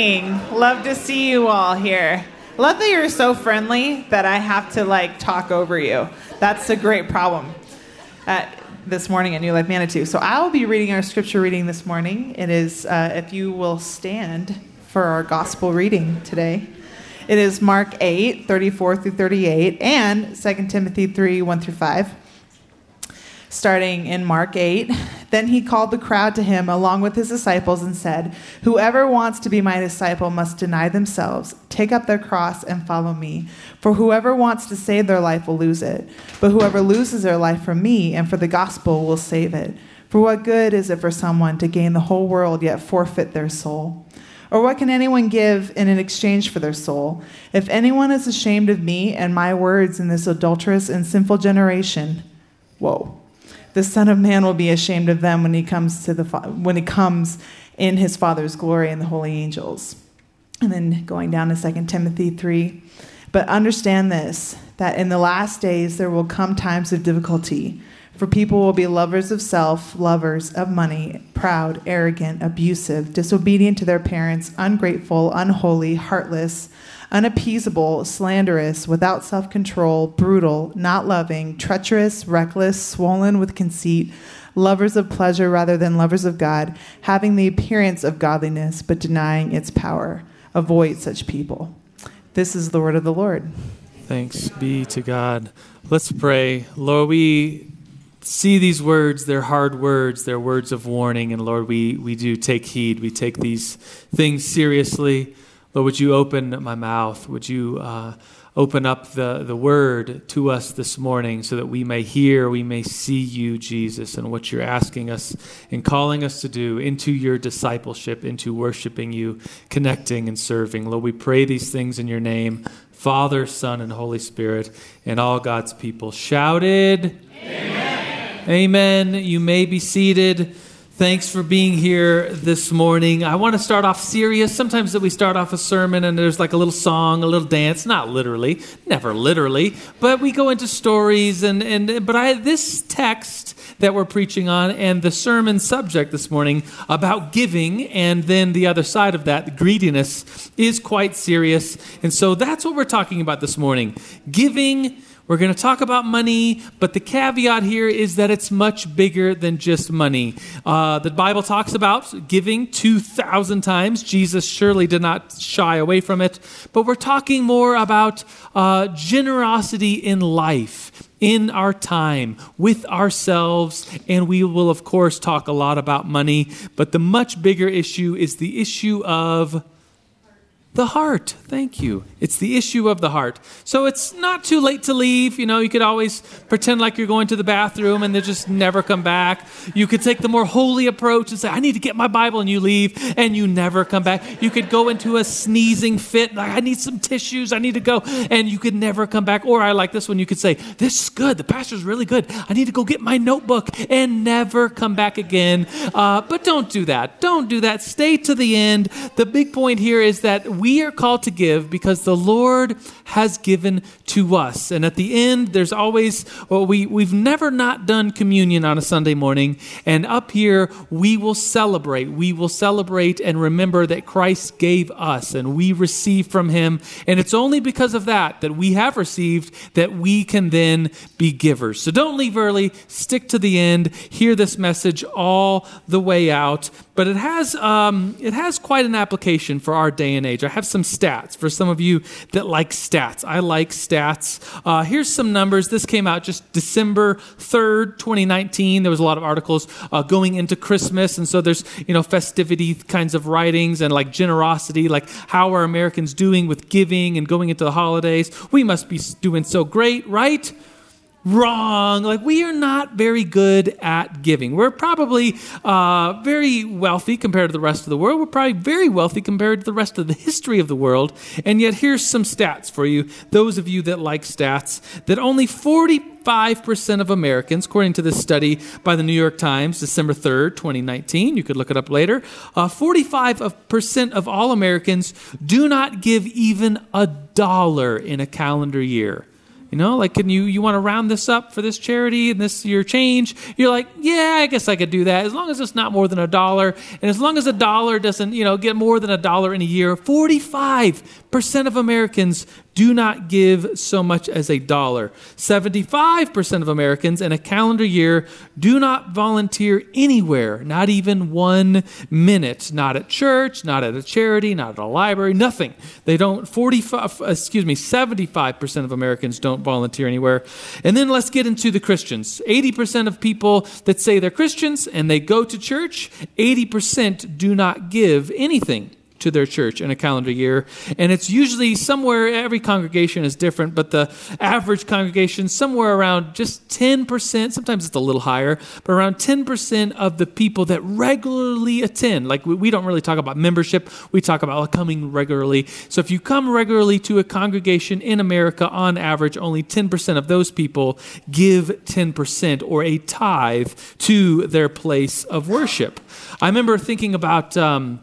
Morning. Love to see you all here. Love that you're so friendly that I have to like talk over you. That's a great problem. Uh, this morning at New Life Manitou. So I will be reading our scripture reading this morning. It is, uh, if you will stand for our gospel reading today. It is Mark 8, 34 through 38, and 2 Timothy 3, 1 through 5 starting in Mark 8. Then he called the crowd to him along with his disciples and said, Whoever wants to be my disciple must deny themselves, take up their cross, and follow me. For whoever wants to save their life will lose it, but whoever loses their life for me and for the gospel will save it. For what good is it for someone to gain the whole world yet forfeit their soul? Or what can anyone give in an exchange for their soul? If anyone is ashamed of me and my words in this adulterous and sinful generation, whoa the Son of Man will be ashamed of them when he comes to the when he comes in his Father's glory and the holy angels. And then going down to 2 Timothy 3. But understand this that in the last days there will come times of difficulty, for people will be lovers of self, lovers of money, proud, arrogant, abusive, disobedient to their parents, ungrateful, unholy, heartless unappeasable, slanderous, without self control, brutal, not loving, treacherous, reckless, swollen with conceit, lovers of pleasure rather than lovers of God, having the appearance of godliness but denying its power. Avoid such people. This is the word of the Lord. Thanks be to God. Let's pray. Lord, we see these words, they're hard words, they're words of warning, and Lord, we, we do take heed. We take these things seriously. Lord, would you open my mouth? Would you uh, open up the, the word to us this morning so that we may hear, we may see you, Jesus, and what you're asking us and calling us to do into your discipleship, into worshiping you, connecting and serving. Lord, we pray these things in your name, Father, Son, and Holy Spirit, and all God's people. Shouted, Amen. Amen. You may be seated. Thanks for being here this morning. I want to start off serious. Sometimes that we start off a sermon and there's like a little song, a little dance, not literally, never literally, but we go into stories and and but I this text that we're preaching on and the sermon subject this morning about giving and then the other side of that, greediness is quite serious. And so that's what we're talking about this morning. Giving we're going to talk about money, but the caveat here is that it's much bigger than just money. Uh, the Bible talks about giving 2,000 times. Jesus surely did not shy away from it. But we're talking more about uh, generosity in life in our time with ourselves. And we will, of course, talk a lot about money. But the much bigger issue is the issue of the heart. Thank you. It's the issue of the heart. So it's not too late to leave. You know, you could always pretend like you're going to the bathroom and then just never come back. You could take the more holy approach and say, I need to get my Bible, and you leave and you never come back. You could go into a sneezing fit, like, I need some tissues, I need to go, and you could never come back. Or I like this one, you could say, This is good. The pastor's really good. I need to go get my notebook and never come back again. Uh, but don't do that. Don't do that. Stay to the end. The big point here is that we are called to give because the Lord has given to us. And at the end, there's always, well, we, we've never not done communion on a Sunday morning. And up here, we will celebrate. We will celebrate and remember that Christ gave us and we receive from him. And it's only because of that that we have received that we can then be givers. So don't leave early. Stick to the end. Hear this message all the way out but it has um, it has quite an application for our day and age. Have some stats for some of you that like stats. I like stats. Uh, here's some numbers. This came out just December third, 2019. There was a lot of articles uh, going into Christmas, and so there's you know festivity kinds of writings and like generosity, like how are Americans doing with giving and going into the holidays? We must be doing so great, right? Wrong. Like, we are not very good at giving. We're probably uh, very wealthy compared to the rest of the world. We're probably very wealthy compared to the rest of the history of the world. And yet, here's some stats for you, those of you that like stats, that only 45% of Americans, according to this study by the New York Times, December 3rd, 2019, you could look it up later, uh, 45% of all Americans do not give even a dollar in a calendar year. You know, like, can you, you want to round this up for this charity and this your change? You're like, yeah, I guess I could do that as long as it's not more than a dollar. And as long as a dollar doesn't, you know, get more than a dollar in a year, 45% of Americans do not give so much as a dollar. 75% of Americans in a calendar year do not volunteer anywhere, not even one minute, not at church, not at a charity, not at a library, nothing. They don't 45 uh, excuse me, 75% of Americans don't volunteer anywhere. And then let's get into the Christians. 80% of people that say they're Christians and they go to church, 80% do not give anything to their church in a calendar year. And it's usually somewhere, every congregation is different, but the average congregation, somewhere around just 10%, sometimes it's a little higher, but around 10% of the people that regularly attend. Like we, don't really talk about membership, we talk about coming regularly. So if you come regularly to a congregation in America, on average, only 10% of those people give 10% or a tithe to their place of worship. I remember thinking about. Um,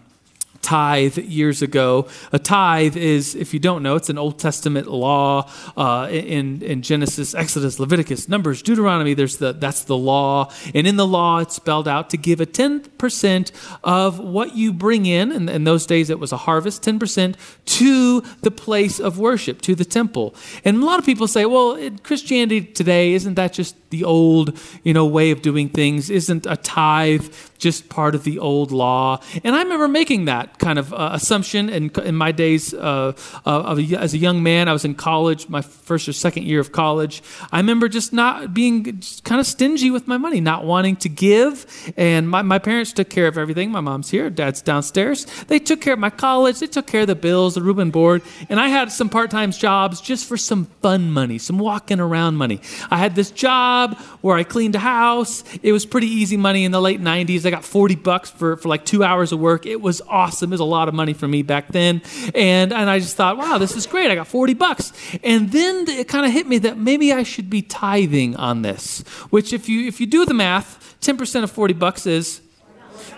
tithe years ago. A tithe is, if you don't know, it's an Old Testament law uh, in, in Genesis, Exodus, Leviticus, Numbers, Deuteronomy. There's the, that's the law. And in the law, it's spelled out to give a 10% of what you bring in. And in those days, it was a harvest, 10% to the place of worship, to the temple. And a lot of people say, well, Christianity today, isn't that just the old, you know, way of doing things? Isn't a tithe just part of the old law? And I remember making that kind of uh, assumption in, in my days uh, uh, a, as a young man. I was in college, my first or second year of college. I remember just not being just kind of stingy with my money, not wanting to give. And my, my parents took care of everything. My mom's here, dad's downstairs. They took care of my college, they took care of the bills, the room and board. And I had some part time jobs just for some fun money, some walking around money. I had this job where I cleaned a house. It was pretty easy money in the late 90s. I got 40 bucks for, for like two hours of work. It was awesome. It was a lot of money for me back then. And, and I just thought, wow, this is great. I got 40 bucks. And then it kind of hit me that maybe I should be tithing on this, which if you, if you do the math, 10% of 40 bucks is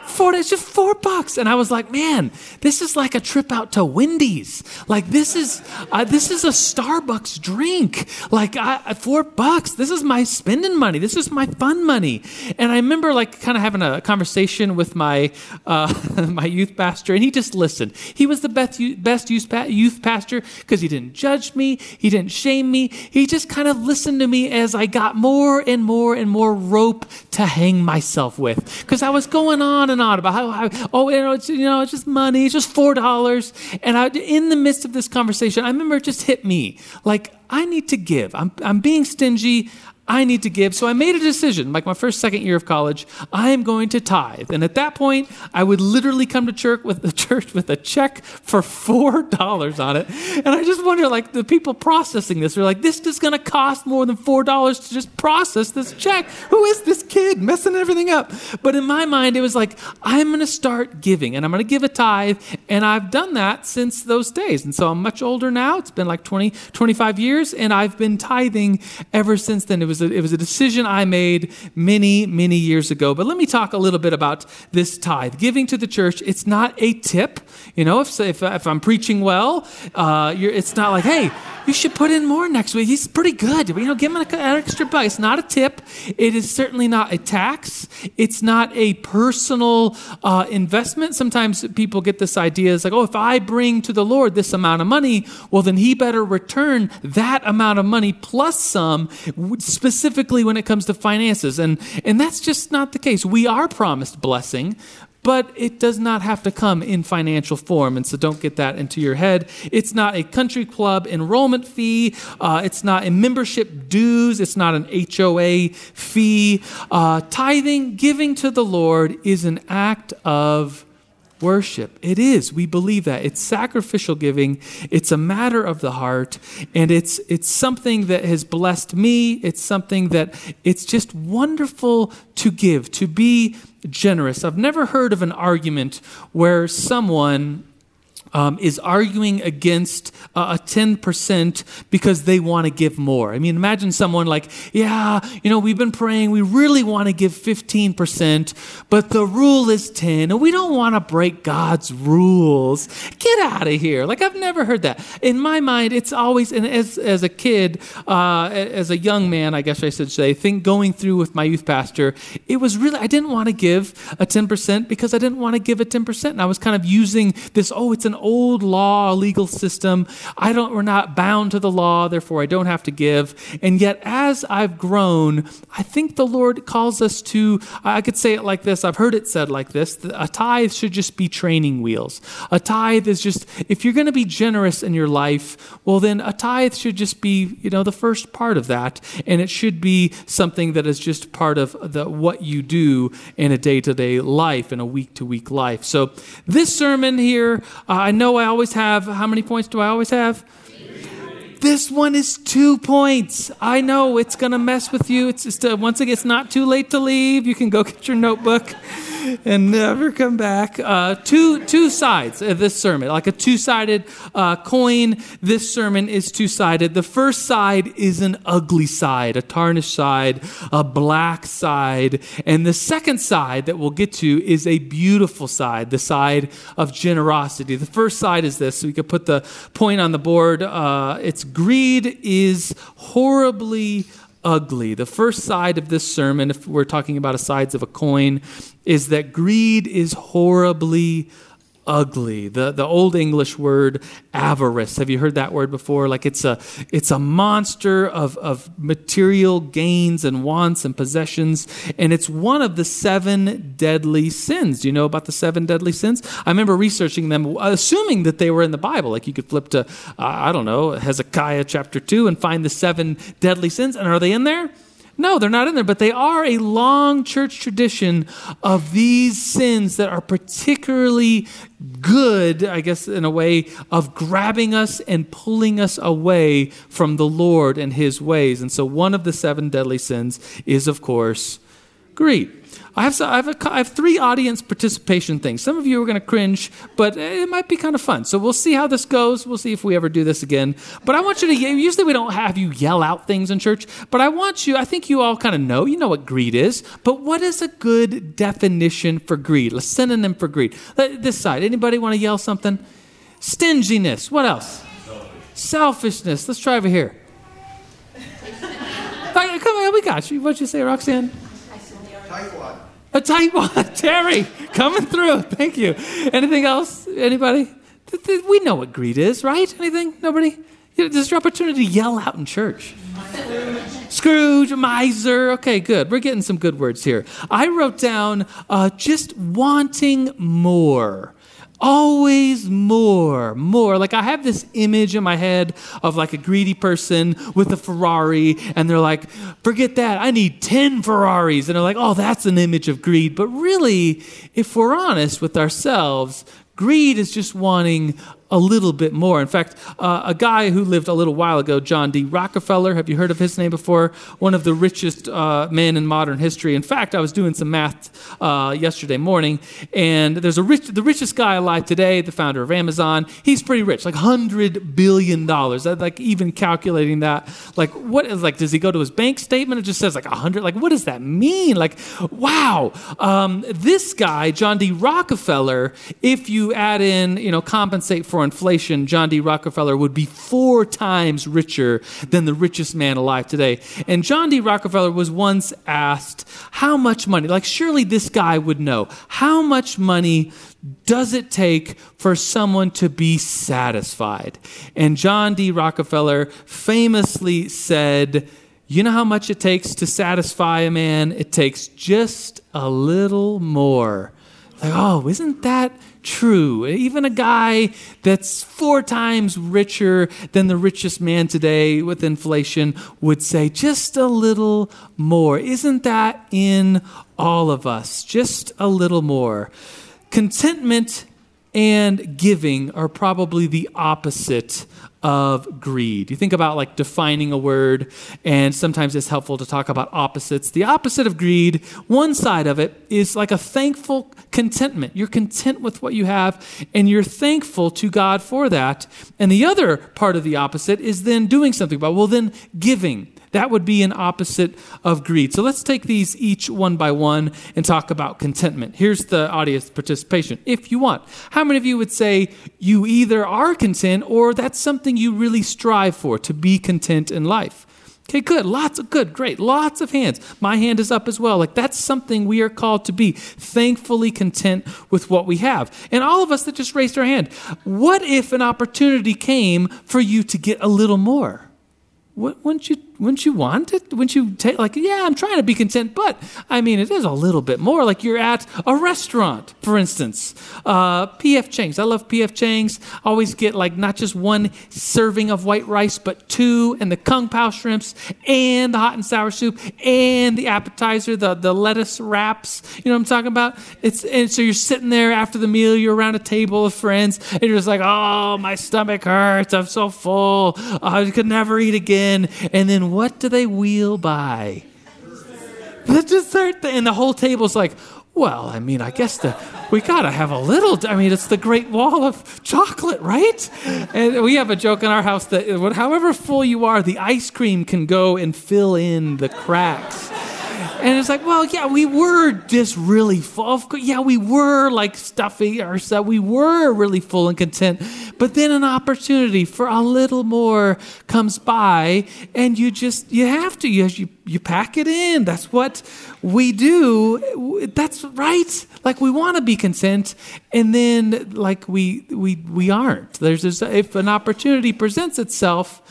four it's just four bucks. And i was like man this is like a trip out to wendy's. Like this is uh, this is a starbucks drink. Like I, four bucks. This is my spending money. This is my fun money. And i remember like kind of having a conversation with my uh, my youth pastor and he just listened. He was the best best youth, youth pastor because he didn't judge me. He didn't shame me. He just kind of listened to me as i got more and more and more rope to hang myself with. Because i was going on and on about how, how, oh you know it's you know it's just money it's just four dollars. And I, in the midst of this conversation i remember it just hit me. Like i need to give. I'm, I'm being stingy I need to give. So I made a decision, like my first, second year of college, I am going to tithe. And at that point, I would literally come to church with the church with a check for four dollars on it. And I just wonder, like the people processing this are like, this is going to cost more than four dollars to just process this check. Who is this kid messing everything up? But in my mind, it was like, I'm going to start giving, and I'm going to give a tithe. And I've done that since those days. And so I'm much older now. It's been like 20, 25 years, and I've been tithing ever since then. It was was a, it was a decision I made many, many years ago. But let me talk a little bit about this tithe. Giving to the church, it's not a tip. You know, if, if, if I'm preaching well, uh, it's not like, hey, you should put in more next week. He's pretty good. You know, give him an extra buck. It's not a tip. It is certainly not a tax. It's not a personal uh, investment. Sometimes people get this idea it's like, oh, if I bring to the Lord this amount of money, well, then he better return that amount of money plus some, specifically when it comes to finances. And, and that's just not the case. We are promised blessing, but it does not have to come in financial form. And so don't get that into your head. It's not a country club enrollment fee, uh, it's not a membership dues, it's not an HOA fee. Uh, tithing, giving to the Lord, is an act of worship. It is. We believe that. It's sacrificial giving. It's a matter of the heart and it's it's something that has blessed me. It's something that it's just wonderful to give, to be generous. I've never heard of an argument where someone um, is arguing against uh, a 10% because they want to give more. I mean, imagine someone like, yeah, you know, we've been praying, we really want to give 15%, but the rule is 10, and we don't want to break God's rules. Get out of here. Like, I've never heard that. In my mind, it's always, and as, as a kid, uh, as a young man, I guess I should say, think going through with my youth pastor, it was really, I didn't want to give a 10% because I didn't want to give a 10%. And I was kind of using this, oh, it's an old law, legal system. I don't, we're not bound to the law, therefore I don't have to give. And yet, as I've grown, I think the Lord calls us to, I could say it like this, I've heard it said like this a tithe should just be training wheels. A tithe is just, if you're going to be generous in your life, well, then a tithe should just be, you know, the first part of that. And it should be something that is just part of the, what you do in a day to day life, in a week to week life. So, this sermon here, uh, I know I always have, how many points do I always have? This one is two points. I know it's going to mess with you. It's just, uh, once again, it's not too late to leave. You can go get your notebook and never come back. Uh, two, two sides of this sermon, like a two sided uh, coin. This sermon is two sided. The first side is an ugly side, a tarnished side, a black side. And the second side that we'll get to is a beautiful side, the side of generosity. The first side is this. So we could put the point on the board. Uh, it's greed is horribly ugly. The first side of this sermon, if we're talking about a sides of a coin, is that greed is horribly ugly. The, the old English word avarice. Have you heard that word before? Like it's a, it's a monster of, of material gains and wants and possessions. And it's one of the seven deadly sins. Do you know about the seven deadly sins? I remember researching them, assuming that they were in the Bible. Like you could flip to, uh, I don't know, Hezekiah chapter 2 and find the seven deadly sins. And are they in there? No, they're not in there, but they are a long church tradition of these sins that are particularly good, I guess, in a way, of grabbing us and pulling us away from the Lord and his ways. And so one of the seven deadly sins is, of course, greed. I have, I have, a, I have three audience participation things. Some of you are going to cringe, but it might be kind of fun. So we'll see how this goes. We'll see if we ever do this again. But I want you to, usually we don't have you yell out things in church, but I want you, I think you all kind of know, you know what greed is, but what is a good definition for greed? A synonym for greed. Uh, this side, anybody want to yell something? Stinginess. What else? Selfishness. Let's try over here. Come on, we got you. What'd you say, Roxanne? A tight one. Terry, coming through. Thank you. Anything else? Anybody? We know what greed is, right? Anything? Nobody? This is your opportunity to yell out in church. Scrooge, miser. Okay, good. We're getting some good words here. I wrote down uh, just wanting more always more, more. Like I have this image in my head of like a greedy person with a Ferrari, and they're like, forget that, I need 10 Ferraris. And they're like, oh, that's an image of greed. But really, if we're honest with ourselves, greed is just wanting a little bit more. In fact, uh, a guy who lived a little while ago, John D. Rockefeller, have you heard of his name before? One of the richest uh, men in modern history. In fact, I was doing some math uh, yesterday morning, and there's a rich, the richest guy alive today, the founder of Amazon. He's pretty rich, like hundred billion dollars. Like even calculating that, like what is like? Does he go to his bank statement? It just says like a hundred. Like what does that mean? Like wow, um, this guy, John D. Rockefeller, if you add in, you know, compensate for inflation, John D. Rockefeller would be four times richer than the richest man alive today. And John D. Rockefeller was once asked, How much money? Like, surely this guy would know. How much money does it take for someone to be satisfied? And John D. Rockefeller famously said, You know how much it takes to satisfy a man? It takes just a little more. Like, oh, isn't that true. Even a guy that's four times richer than the richest man today with inflation would say just a little more. Isn't that in all of us? Just a little more. Contentment and giving are probably the opposite of greed. You think about like defining a word, and sometimes it's helpful to talk about opposites. The opposite of greed, one side of it is like a thankful contentment. You're content with what you have, and you're thankful to God for that. And the other part of the opposite is then doing something about, well, then giving. That would be an opposite of greed. So let's take these each one by one and talk about contentment. Here's the audience participation, if you want. How many of you would say you either are content or that's something you really strive for, to be content in life? Okay, good. Lots of good, great. Lots of hands. My hand is up as well. Like that's something we are called to be, thankfully content with what we have. And all of us that just raised our hand, what if an opportunity came for you to get a little more? Wouldn't you wouldn't you want it? Wouldn't you take like, yeah, I'm trying to be content, but I mean, it is a little bit more. Like you're at a restaurant, for instance. Uh, PF Chang's. I love PF Chang's. Always get like not just one serving of white rice, but two, and the kung pao shrimps, and the hot and sour soup, and the appetizer, the the lettuce wraps. You know what I'm talking about? It's and so you're sitting there after the meal, you're around a table of friends, and you're just like, oh, my stomach hurts. I'm so full. I could never eat again. And then what do they wheel by? The dessert, and the whole table's like, well, I mean, I guess the, we gotta have a little. I mean, it's the Great Wall of chocolate, right? And we have a joke in our house that however full you are, the ice cream can go and fill in the cracks. And it's like, well, yeah, we were just really full. Yeah, we were like stuffy ourselves. We were really full and content. But then an opportunity for a little more comes by, and you just, you have to. You, you, you pack it in. That's what we do. That's right. Like we want to be content, and then like we, we, we aren't. There's this, if an opportunity presents itself,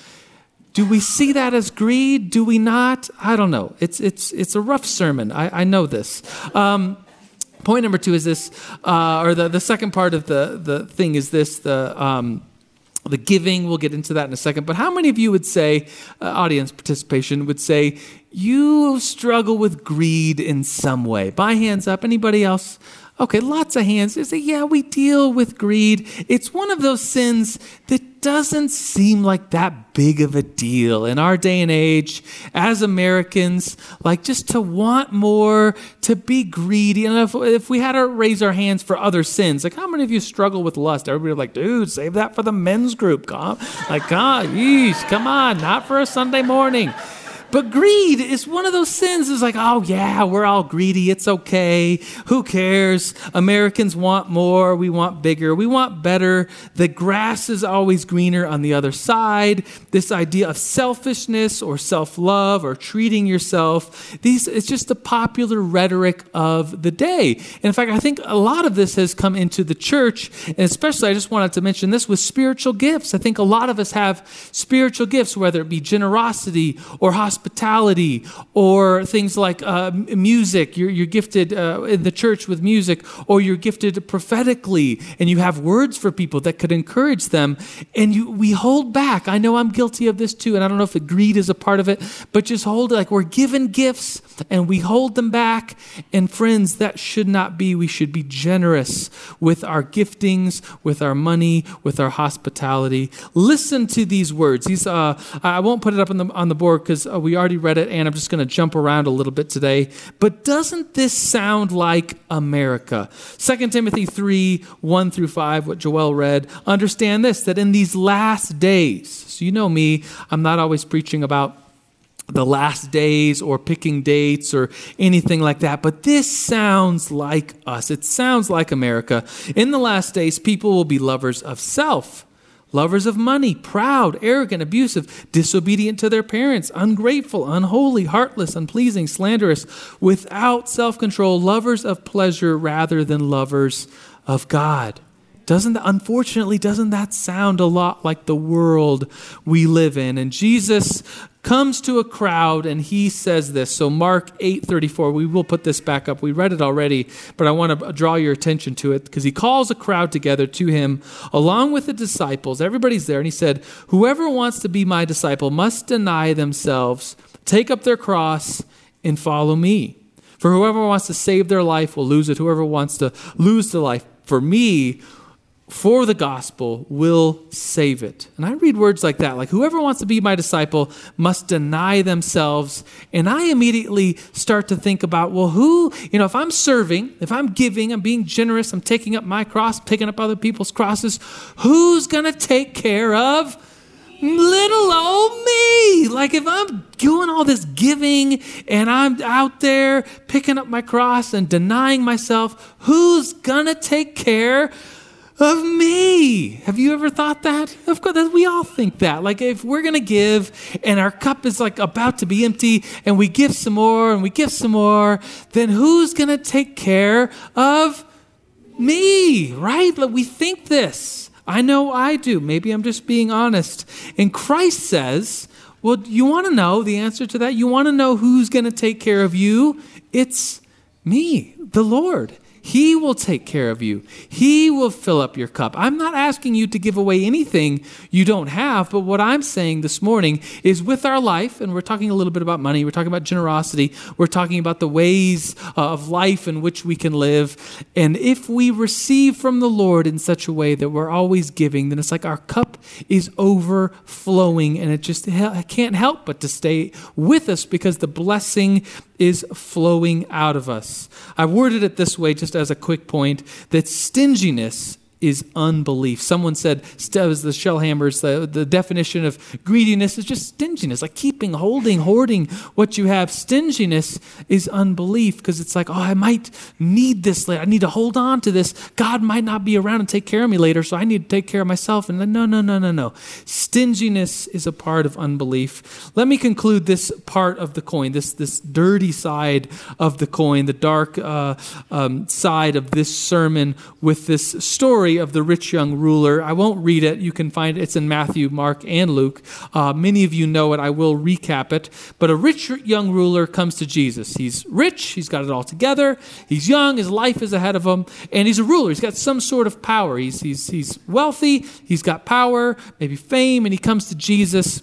do we see that as greed? Do we not? I don't know. It's, it's, it's a rough sermon. I, I know this. Um, point number two is this, uh, or the, the second part of the, the thing is this the, um, the giving. We'll get into that in a second. But how many of you would say, uh, audience participation, would say, you struggle with greed in some way? By hands up. Anybody else? Okay, lots of hands. They say, yeah, we deal with greed. It's one of those sins that doesn't seem like that big of a deal in our day and age as Americans, like just to want more, to be greedy. And if, if we had to raise our hands for other sins, like how many of you struggle with lust? Everybody like, dude, save that for the men's group. Come, like, God, yeesh, come on, not for a Sunday morning. But greed is one of those sins. It's like, oh, yeah, we're all greedy. It's okay. Who cares? Americans want more. We want bigger. We want better. The grass is always greener on the other side. This idea of selfishness or self love or treating yourself, these, it's just the popular rhetoric of the day. And in fact, I think a lot of this has come into the church. And especially, I just wanted to mention this with spiritual gifts. I think a lot of us have spiritual gifts, whether it be generosity or hospitality hospitality or things like uh, music. You're, you're gifted uh, in the church with music, or you're gifted prophetically, and you have words for people that could encourage them. And you, we hold back. I know I'm guilty of this too, and I don't know if greed is a part of it, but just hold it like we're given gifts and we hold them back. And friends, that should not be. We should be generous with our giftings, with our money, with our hospitality. Listen to these words. These, uh, I won't put it up on the, on the board because uh, we already read it, and I'm just going to jump around a little bit today. But doesn't this sound like America? 2 Timothy 3 1 through 5, what Joel read. Understand this that in these last days, so you know me, I'm not always preaching about the last days or picking dates or anything like that, but this sounds like us. It sounds like America. In the last days, people will be lovers of self lovers of money, proud, arrogant, abusive, disobedient to their parents, ungrateful, unholy, heartless, unpleasing, slanderous, without self control, lovers of pleasure rather than lovers of God. Doesn't that, unfortunately, doesn't that sound a lot like the world we live in? And Jesus comes to a crowd and he says this. So Mark 8:34, we will put this back up. We read it already, but I want to draw your attention to it because he calls a crowd together to him along with the disciples. Everybody's there and he said, "Whoever wants to be my disciple must deny themselves, take up their cross and follow me. For whoever wants to save their life will lose it. Whoever wants to lose their life for me for the gospel will save it. And I read words like that, like, whoever wants to be my disciple must deny themselves. And I immediately start to think about, well, who, you know, if I'm serving, if I'm giving, I'm being generous, I'm taking up my cross, picking up other people's crosses, who's going to take care of little old me? Like, if I'm doing all this giving and I'm out there picking up my cross and denying myself, who's to take care of me. Have you ever thought that? Of course, we all think that. Like, if we're going to give and our cup is like about to be empty and we give some more and we give some more, then who's going to take care of me? Right? Like, we think this. I know I do. Maybe I'm just being honest. And Christ says, well, you want to know the answer to that? You want to know who's going to take care of you? It's me, the Lord. He will take care of you. He will fill up your cup. I'm not asking you to give away anything you don't have, but what I'm saying this morning is with our life, and we're talking a little bit about money, we're talking about generosity, we're talking about the ways uh, of life in which we can live. And if we receive from the Lord in such a way that we're always giving, then it's like our cup is overflowing and it just can't help but to stay with us because the blessing is flowing out of us. I've worded it this way, just as a quick point, that stinginess is unbelief. Someone said, as the Shellhammers, the, the definition of greediness is just stinginess, like keeping, holding, hoarding what you have. Stinginess is unbelief because it's like, oh, I might need this later. I need to hold on to this. God might not be around and take care of me later, so I need to take care of myself. And then, no, no, no, no, no. Stinginess is a part of unbelief. Let me conclude this part of the coin, this, this dirty side of the coin, the dark uh, um, side of this sermon with this story story of the rich young ruler. I won't read it. You can find it. It's in Matthew, Mark, and Luke. Uh, many of you know it. I will recap it. But a rich young ruler comes to Jesus. He's rich. He's got it all together. He's young. His life is ahead of him. And he's a ruler. He's got some sort of power. He's, he's, he's wealthy. He's got power, maybe fame. And he comes to Jesus.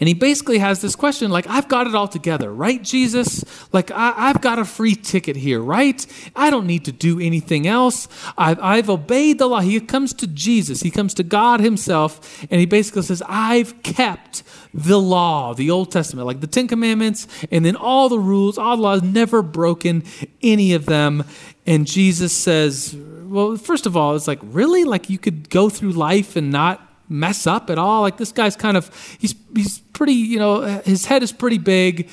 And he basically has this question like, I've got it all together, right, Jesus? Like, I, have got a free ticket here, right? I don't need to do anything else. I've, I've obeyed the law. He comes to Jesus, he comes to God himself, and he basically says, I've kept the law, the Old Testament, like the Ten Commandments, and then all the rules, all the laws, never broken any of them. And Jesus says, well, first of all, it's like, really? Like, you could go through life and not mess up at all. Like this guy's kind of he's he's pretty, you know, his head is pretty big.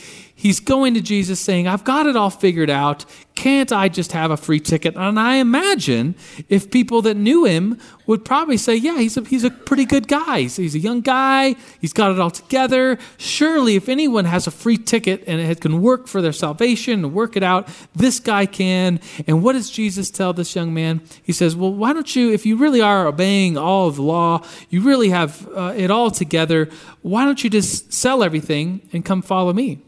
He's going to Jesus saying, I've got it all figured out. Can't I just have a free ticket? And I imagine if people that knew him would probably say, Yeah, he's a, he's a pretty good guy. He's, he's a young guy. He's got it all together. Surely, if anyone has a free ticket and it can work for their salvation and work it out, this guy can. And what does Jesus tell this young man? He says, Well, why don't you, if you really are obeying all of the law, you really have uh, it all together, why don't you just sell everything and come follow me?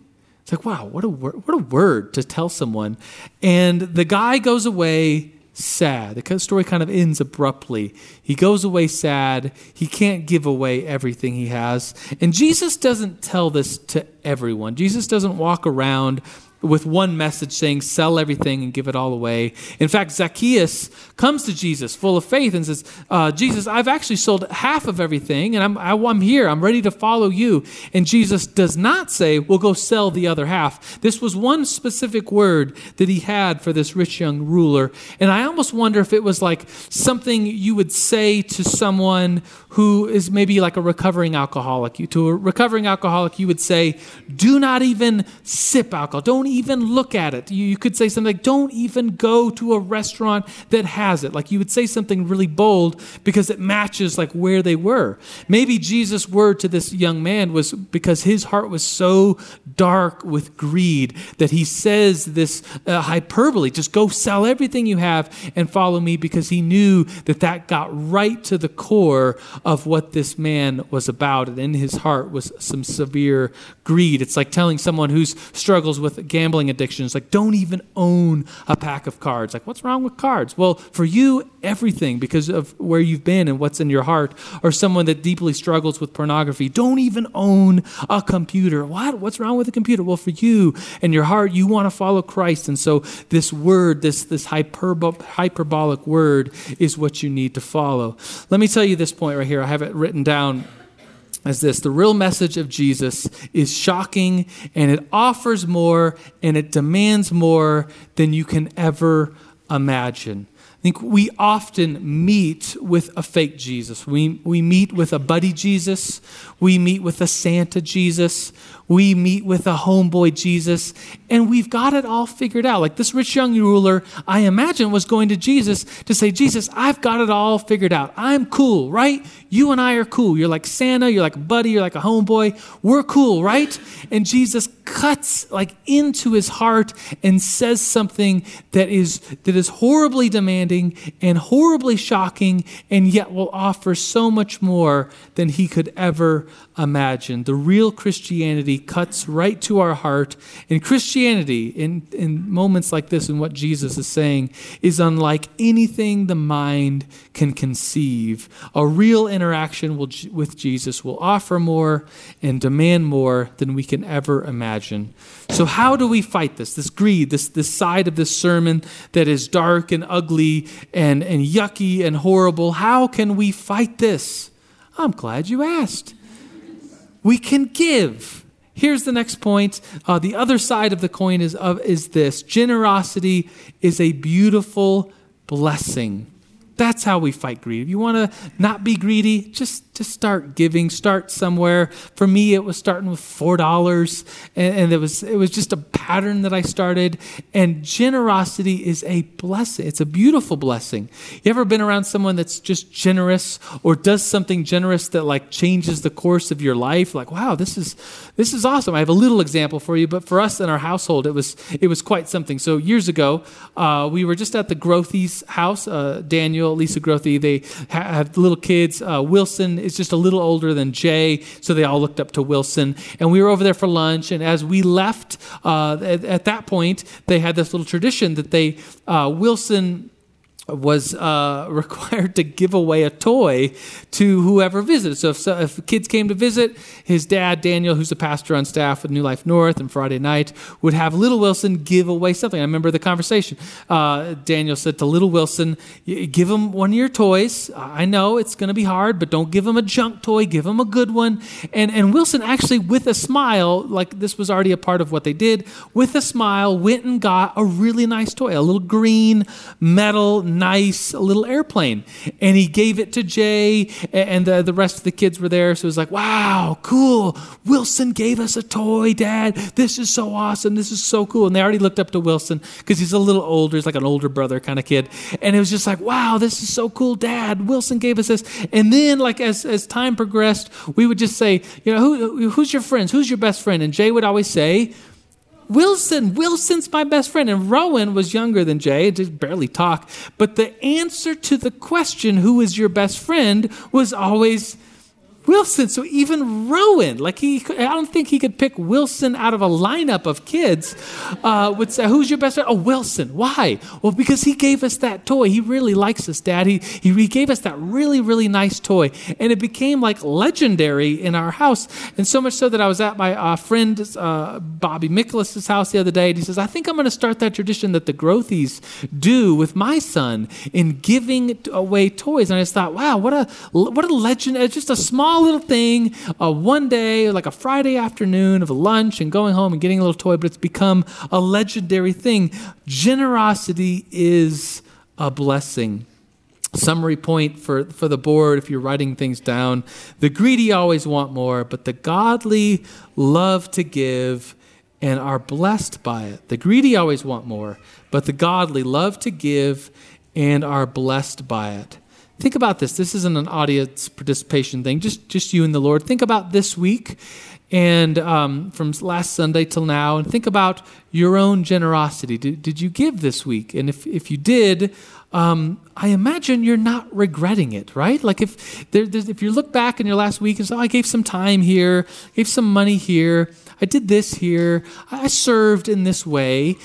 It's like, wow, what a, word, what a word to tell someone. And the guy goes away sad. The story kind of ends abruptly. He goes away sad. He can't give away everything he has. And Jesus doesn't tell this to everyone. Jesus doesn't walk around with one message saying, sell everything and give it all away. In fact, Zacchaeus comes to Jesus full of faith and says, uh, Jesus, I've actually sold half of everything and I'm, I, i am here. I'm ready to follow you. And Jesus does not say, well, go sell the other half. This was one specific word that he had for this rich young ruler. And I almost wonder if it was like something you would say to someone who is maybe like a recovering alcoholic. You, to a recovering alcoholic, you would say, do not even sip alcohol. Don't don't even look at it. You, you could say something like, don't even go to a restaurant that has it. Like you would say something really bold because it matches like where they were. Maybe Jesus' word to this young man was because his heart was so dark with greed that he says this uh, hyperbole just go sell everything you have and follow me because he knew that that got right to the core of what this man was about. And in his heart was some severe greed. It's like telling someone who struggles with gambling addictions like, don't even own a pack of cards. Like, what's wrong with cards? Well, for you, everything because of where you've been and what's in your heart. Or someone that deeply struggles with pornography, don't even own a computer. What? What's wrong with a computer? Well, for you and your heart, you want to follow Christ. And so this word, this, this hyperbo- hyperbolic word, is what you need to follow. Let me tell you this point right here. I have it written down as this the real message of Jesus is shocking and it offers more and it demands more than you can ever imagine. Think we often meet with a fake Jesus. We, we meet with a buddy Jesus. We meet with a Santa Jesus. We meet with a homeboy Jesus, and we've got it all figured out. Like this rich young ruler, I imagine, was going to Jesus to say, Jesus, I've got it all figured out. I'm cool, right? You and I are cool. You're like Santa, you're like a buddy, you're like a homeboy. We're cool, right? And Jesus cuts like into his heart and says something that is that is horribly demanding and horribly shocking, and yet will offer so much more than he could ever imagine. The real Christianity cuts right to our heart. And Christianity, in, in moments like this, and what Jesus is saying, is unlike anything the mind can conceive. A real interaction will, with Jesus will offer more and demand more than we can ever imagine. So, how do we fight this? This greed, this, this side of this sermon that is dark and ugly and, and yucky and horrible. How can we fight this? I'm glad you asked we can give. Here's the next point. Uh, the other side of the coin is, of, is this generosity is a beautiful blessing. That's how we fight greed. If you want to not be greedy, just just start giving. Start somewhere. For me, it was starting with four dollars, and, and, it was it was just a pattern that I started. And generosity is a blessing. It's a beautiful blessing. You ever been around someone that's just generous or does something generous that like changes the course of your life? Like, wow, this is this is awesome. I have a little example for you, but for us in our household, it was it was quite something. So years ago, uh, we were just at the Grothy's house. Uh, Daniel, Lisa Grothy, they ha- have little kids. Uh, Wilson is just a little older than Jay, so they all looked up to Wilson. And we were over there for lunch, and as we left, uh, at, at, that point, they had this little tradition that they uh, Wilson was uh, required to give away a toy to whoever visited. So if, so if, kids came to visit, his dad, Daniel, who's a pastor on staff with New Life North and Friday night, would have Little Wilson give away something. I remember the conversation. Uh, Daniel said to Little Wilson, Give him one of your toys. I know it's going to be hard, but don't give him a junk toy. Give him a good one. And, and Wilson actually, with a smile, like this was already a part of what they did, with a smile, went and got a really nice toy, a little green metal nice little airplane. And he gave it to Jay, and the, the rest of the kids were there. So it was like, wow, cool. Wilson gave us a toy, Dad. This is so awesome. This is so cool. And they already looked up to Wilson because he's a little older. He's like an older brother kind of kid. And it was just like, wow, this is so cool, Dad. Wilson gave us this. And then, like, as, as time progressed, we would just say, you know, who, who's your friends? Who's your best friend? And Jay would always say, Wilson, Wilson's my best friend. And Rowan was younger than Jay, just barely talk. But the answer to the question, who is your best friend, was always Wilson. So even Rowan, like he, I don't think he could pick Wilson out of a lineup of kids. Uh, would say, "Who's your best friend?" Oh, Wilson. Why? Well, because he gave us that toy. He really likes us, Dad. He he gave us that really really nice toy, and it became like legendary in our house. And so much so that I was at my uh, friend uh, Bobby Nicholas's house the other day, and he says, "I think I'm going to start that tradition that the Grothys do with my son in giving away toys." And I just thought, "Wow, what a what a legend! It's just a small." Small little thing, uh, one day, like a Friday afternoon of a lunch and going home and getting a little toy, but it's become a legendary thing. Generosity is a blessing. Summary point for, for the board if you're writing things down the greedy always want more, but the godly love to give and are blessed by it. The greedy always want more, but the godly love to give and are blessed by it. Think about this. This isn't an audience participation thing, just, just you and the Lord. Think about this week and um, from last Sunday till now, and think about your own generosity. Did, did you give this week? And if, if you did, um, I imagine you're not regretting it, right? Like if there, if you look back in your last week and say, oh, I gave some time here, gave some money here, I did this here, I served in this way,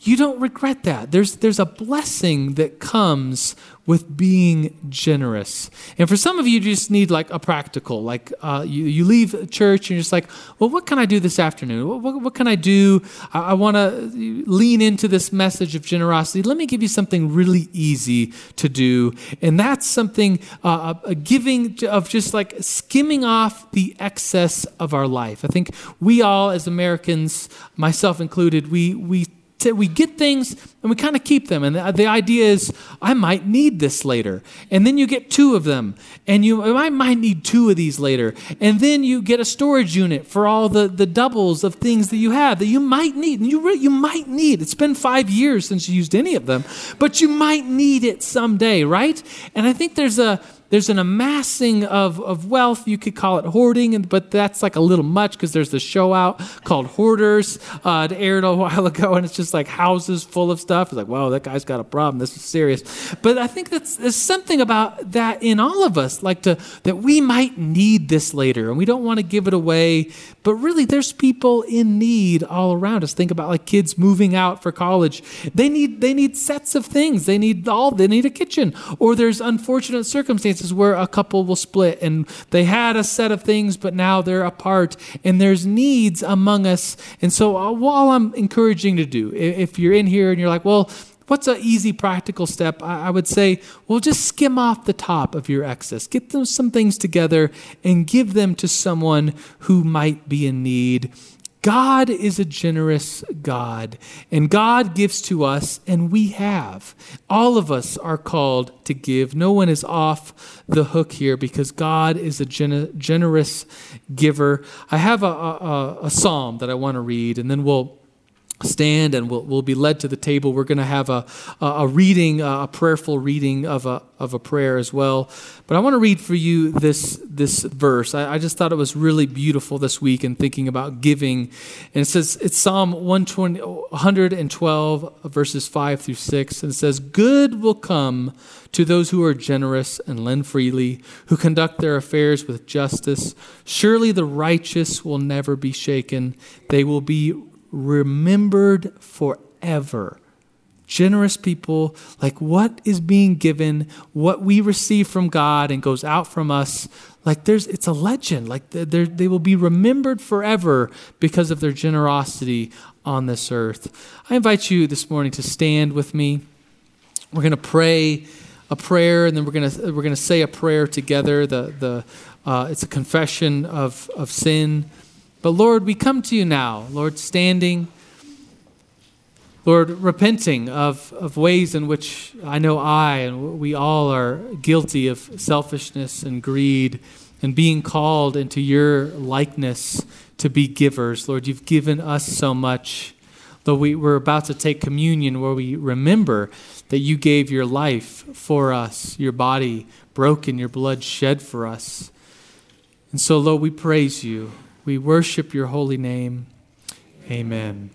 you don't regret that. There's, there's a blessing that comes with being generous. And for some of you, you just need like a practical, like uh, you, you leave church and you're just like, well, what can I do this afternoon? What, what, what can I do? I, I want to lean into this message of generosity. Let me give you something really easy to do. And that's something, uh, a giving of just like skimming off the excess of our life. I think we all, as Americans, myself included, we, we we get things and we kind of keep them. And the, the, idea is, I might need this later. And then you get two of them. And you I might need two of these later. And then you get a storage unit for all the, the doubles of things that you have that you might need. And you, you might need. It's been five years since you used any of them, but you might need it someday, right? And I think there's a there's an amassing of, of wealth. You could call it hoarding, but that's like a little much because there's the show out called Hoarders. Uh, it aired a while ago, and it's just like houses full of stuff. It's like, wow, that guy's got a problem. This is serious. But I think that's, there's something about that in all of us, like to, that we might need this later, and we don't want to give it away. But really, there's people in need all around us. Think about like kids moving out for college. They need they need sets of things. They need all. They need a kitchen. Or there's unfortunate circumstances where a couple will split and they had a set of things, but now they're apart and there's needs among us. And so, uh, all I'm encouraging to do, if you're in here and you're like, well, What's an easy practical step? I would say, well, just skim off the top of your excess. Get them some things together and give them to someone who might be in need. God is a generous God, and God gives to us, and we have. All of us are called to give. No one is off the hook here because God is a gen- generous giver. I have a, a, a psalm that I want to read, and then we'll stand and we'll, we'll be led to the table. We're going to have a, a reading, a prayerful reading of a, of a prayer as well. But I want to read for you this, this verse. I, I just thought it was really beautiful this week in thinking about giving. And it says, it's Psalm 120, 112, verses 5 through 6. And it says, Good will come to those who are generous and lend freely, who conduct their affairs with justice. Surely the righteous will never be shaken. They will be remembered forever. Generous people, like what is being given, what we receive from God and goes out from us, like there's, it's a legend. Like they will be remembered forever because of their generosity on this earth. I invite you this morning to stand with me. We're going to pray a prayer, and then we're going to we're going to say a prayer together. The the uh, it's a confession of of sin. But Lord, we come to you now, Lord, standing, Lord, repenting of, of ways in which I know I and we all are guilty of selfishness and greed and being called into your likeness to be givers. Lord, you've given us so much. Though we, we're about to take communion where we remember that you gave your life for us, your body broken, your blood shed for us. And so, Lord, we praise you. We worship your holy name. Amen.